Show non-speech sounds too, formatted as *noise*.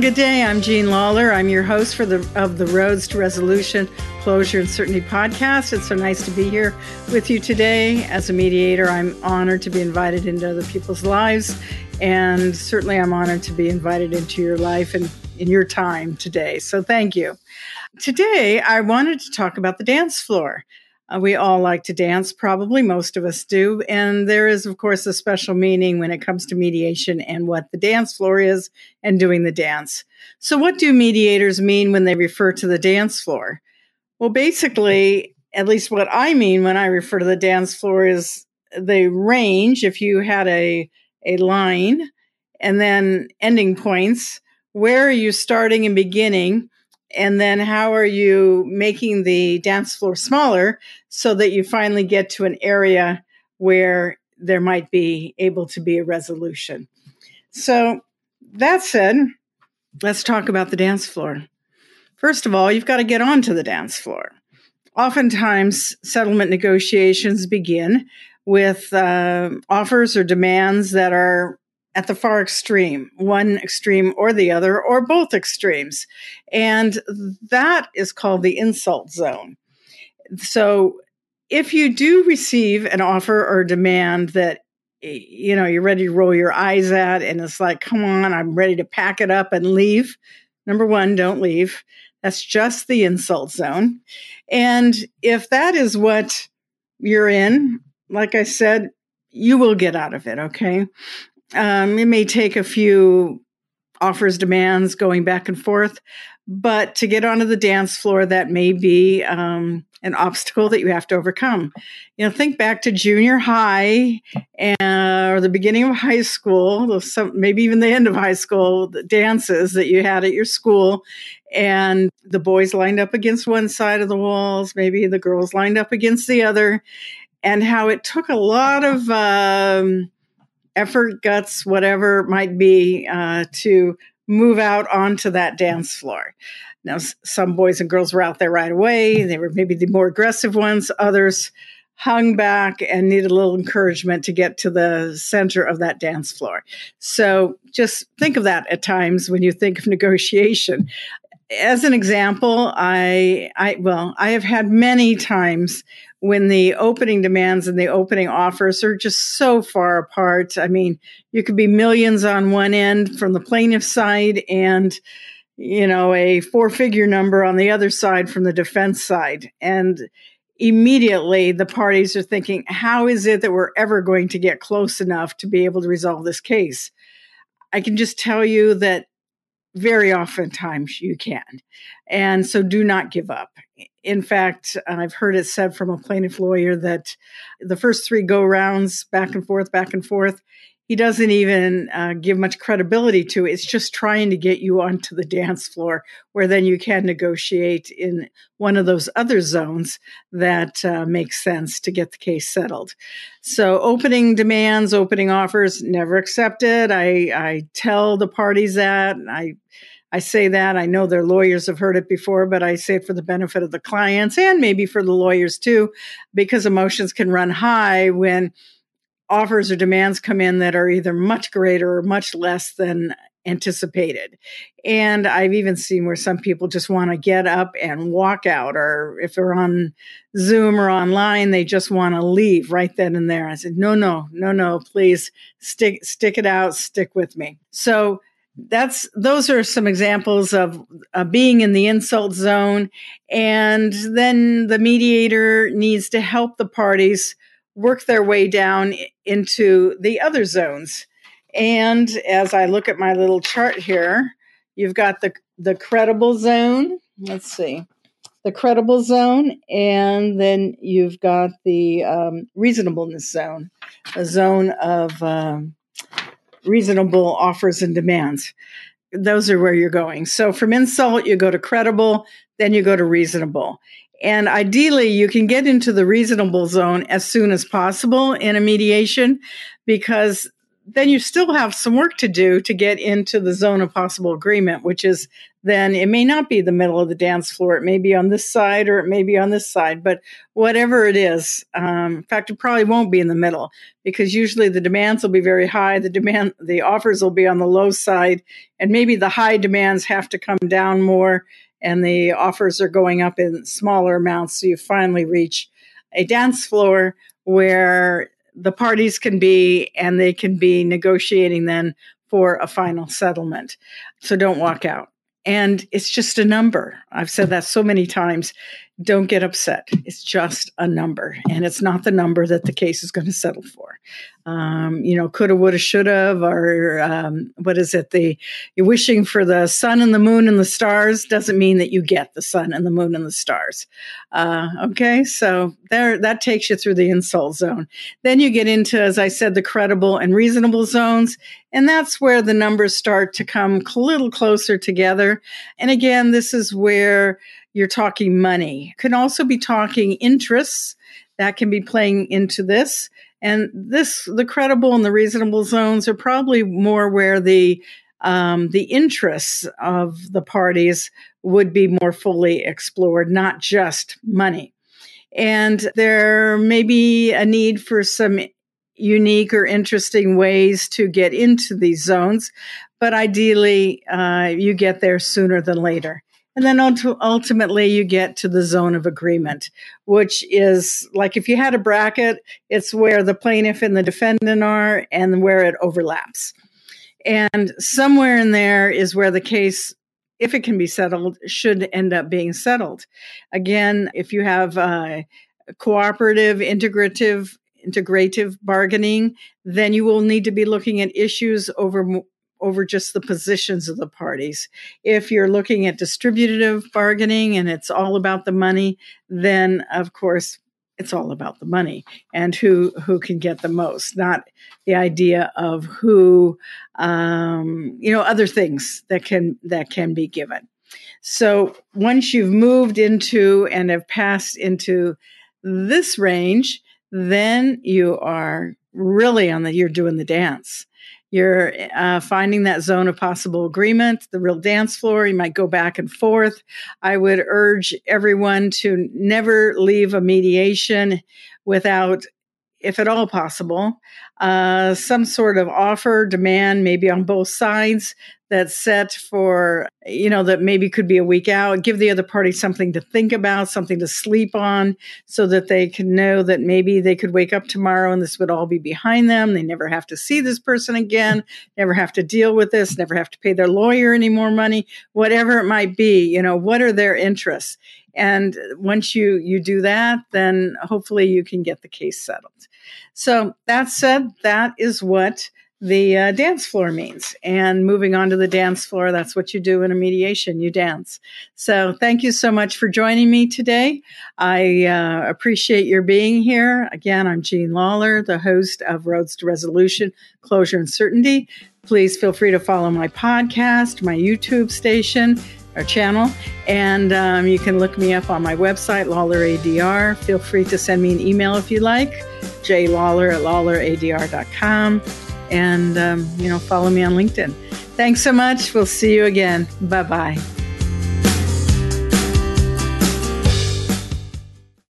good day. I'm Jean Lawler. I'm your host for the of the Roads to Resolution, Closure, and Certainty podcast. It's so nice to be here with you today. As a mediator, I'm honored to be invited into other people's lives, and certainly I'm honored to be invited into your life and in your time today. So thank you. Today, I wanted to talk about the dance floor. Uh, we all like to dance, probably most of us do. And there is, of course, a special meaning when it comes to mediation and what the dance floor is and doing the dance. So, what do mediators mean when they refer to the dance floor? Well, basically, at least what I mean when I refer to the dance floor is the range. If you had a, a line and then ending points, where are you starting and beginning? And then how are you making the dance floor smaller so that you finally get to an area where there might be able to be a resolution? So that said let's talk about the dance floor. First of all you've got to get onto the dance floor. Oftentimes settlement negotiations begin with uh, offers or demands that are at the far extreme, one extreme or the other, or both extremes. And that is called the insult zone. So if you do receive an offer or demand that you know you're ready to roll your eyes at and it's like come on i'm ready to pack it up and leave number one don't leave that's just the insult zone and if that is what you're in like i said you will get out of it okay um, it may take a few offers, demands going back and forth, but to get onto the dance floor, that may be um, an obstacle that you have to overcome. You know, think back to junior high and, or the beginning of high school, some, maybe even the end of high school, the dances that you had at your school. And the boys lined up against one side of the walls, maybe the girls lined up against the other, and how it took a lot of um, effort, guts, whatever it might be, uh, to move out onto that dance floor. Now, some boys and girls were out there right away. They were maybe the more aggressive ones. Others hung back and needed a little encouragement to get to the center of that dance floor. So just think of that at times when you think of *laughs* negotiation. As an example, I, I, well, I have had many times when the opening demands and the opening offers are just so far apart. I mean, you could be millions on one end from the plaintiff side and you know a four figure number on the other side from the defense side and immediately the parties are thinking how is it that we're ever going to get close enough to be able to resolve this case i can just tell you that very oftentimes you can. And so do not give up. In fact, I've heard it said from a plaintiff lawyer that the first three go rounds back and forth, back and forth, he doesn't even uh, give much credibility to it. It's just trying to get you onto the dance floor where then you can negotiate in one of those other zones that uh, makes sense to get the case settled. So opening demands, opening offers, never accepted. I, I tell the parties that. I I say that. I know their lawyers have heard it before, but I say it for the benefit of the clients and maybe for the lawyers too, because emotions can run high when offers or demands come in that are either much greater or much less than anticipated. And I've even seen where some people just want to get up and walk out, or if they're on Zoom or online, they just want to leave right then and there. I said, no, no, no, no, please stick, stick it out, stick with me. So that's those are some examples of uh, being in the insult zone and then the mediator needs to help the parties work their way down into the other zones and as i look at my little chart here you've got the the credible zone let's see the credible zone and then you've got the um, reasonableness zone a zone of um, reasonable offers and demands. Those are where you're going. So from insult, you go to credible, then you go to reasonable. And ideally, you can get into the reasonable zone as soon as possible in a mediation because then you still have some work to do to get into the zone of possible agreement, which is then it may not be the middle of the dance floor. It may be on this side or it may be on this side, but whatever it is, um, in fact, it probably won't be in the middle because usually the demands will be very high. The demand, the offers will be on the low side, and maybe the high demands have to come down more and the offers are going up in smaller amounts. So you finally reach a dance floor where the parties can be and they can be negotiating then for a final settlement. So don't walk out. And it's just a number. I've said that so many times. Don't get upset. It's just a number, and it's not the number that the case is going to settle for. Um, you know, coulda, woulda, shoulda, or um, what is it? The you're wishing for the sun and the moon and the stars doesn't mean that you get the sun and the moon and the stars. Uh, okay, so there that takes you through the insult zone. Then you get into, as I said, the credible and reasonable zones, and that's where the numbers start to come a little closer together. And again, this is where you're talking money. Can also be talking interests that can be playing into this. And this, the credible and the reasonable zones are probably more where the um, the interests of the parties would be more fully explored, not just money. And there may be a need for some unique or interesting ways to get into these zones, but ideally, uh, you get there sooner than later. And then ultimately, you get to the zone of agreement, which is like if you had a bracket, it's where the plaintiff and the defendant are and where it overlaps. And somewhere in there is where the case, if it can be settled, should end up being settled. Again, if you have uh, cooperative, integrative, integrative bargaining, then you will need to be looking at issues over over just the positions of the parties. If you're looking at distributive bargaining and it's all about the money, then of course it's all about the money and who who can get the most, not the idea of who um, you know other things that can that can be given. So once you've moved into and have passed into this range, then you are really on the you're doing the dance you're uh, finding that zone of possible agreement, the real dance floor. You might go back and forth. I would urge everyone to never leave a mediation without, if at all possible, uh, some sort of offer, demand, maybe on both sides that's set for, you know, that maybe could be a week out. Give the other party something to think about, something to sleep on, so that they can know that maybe they could wake up tomorrow and this would all be behind them. They never have to see this person again, never have to deal with this, never have to pay their lawyer any more money, whatever it might be. You know, what are their interests? And once you you do that, then hopefully you can get the case settled. So that said, that is what the uh, dance floor means. And moving on to the dance floor, that's what you do in a mediation, you dance. So thank you so much for joining me today. I uh, appreciate your being here. Again, I'm Jean Lawler, the host of Roads to Resolution, Closure and Certainty. Please feel free to follow my podcast, my YouTube station, Our channel. And um, you can look me up on my website, Lawler ADR. Feel free to send me an email if you like, jlawler at lawleradr.com and um, you know follow me on linkedin. Thanks so much. We'll see you again. Bye bye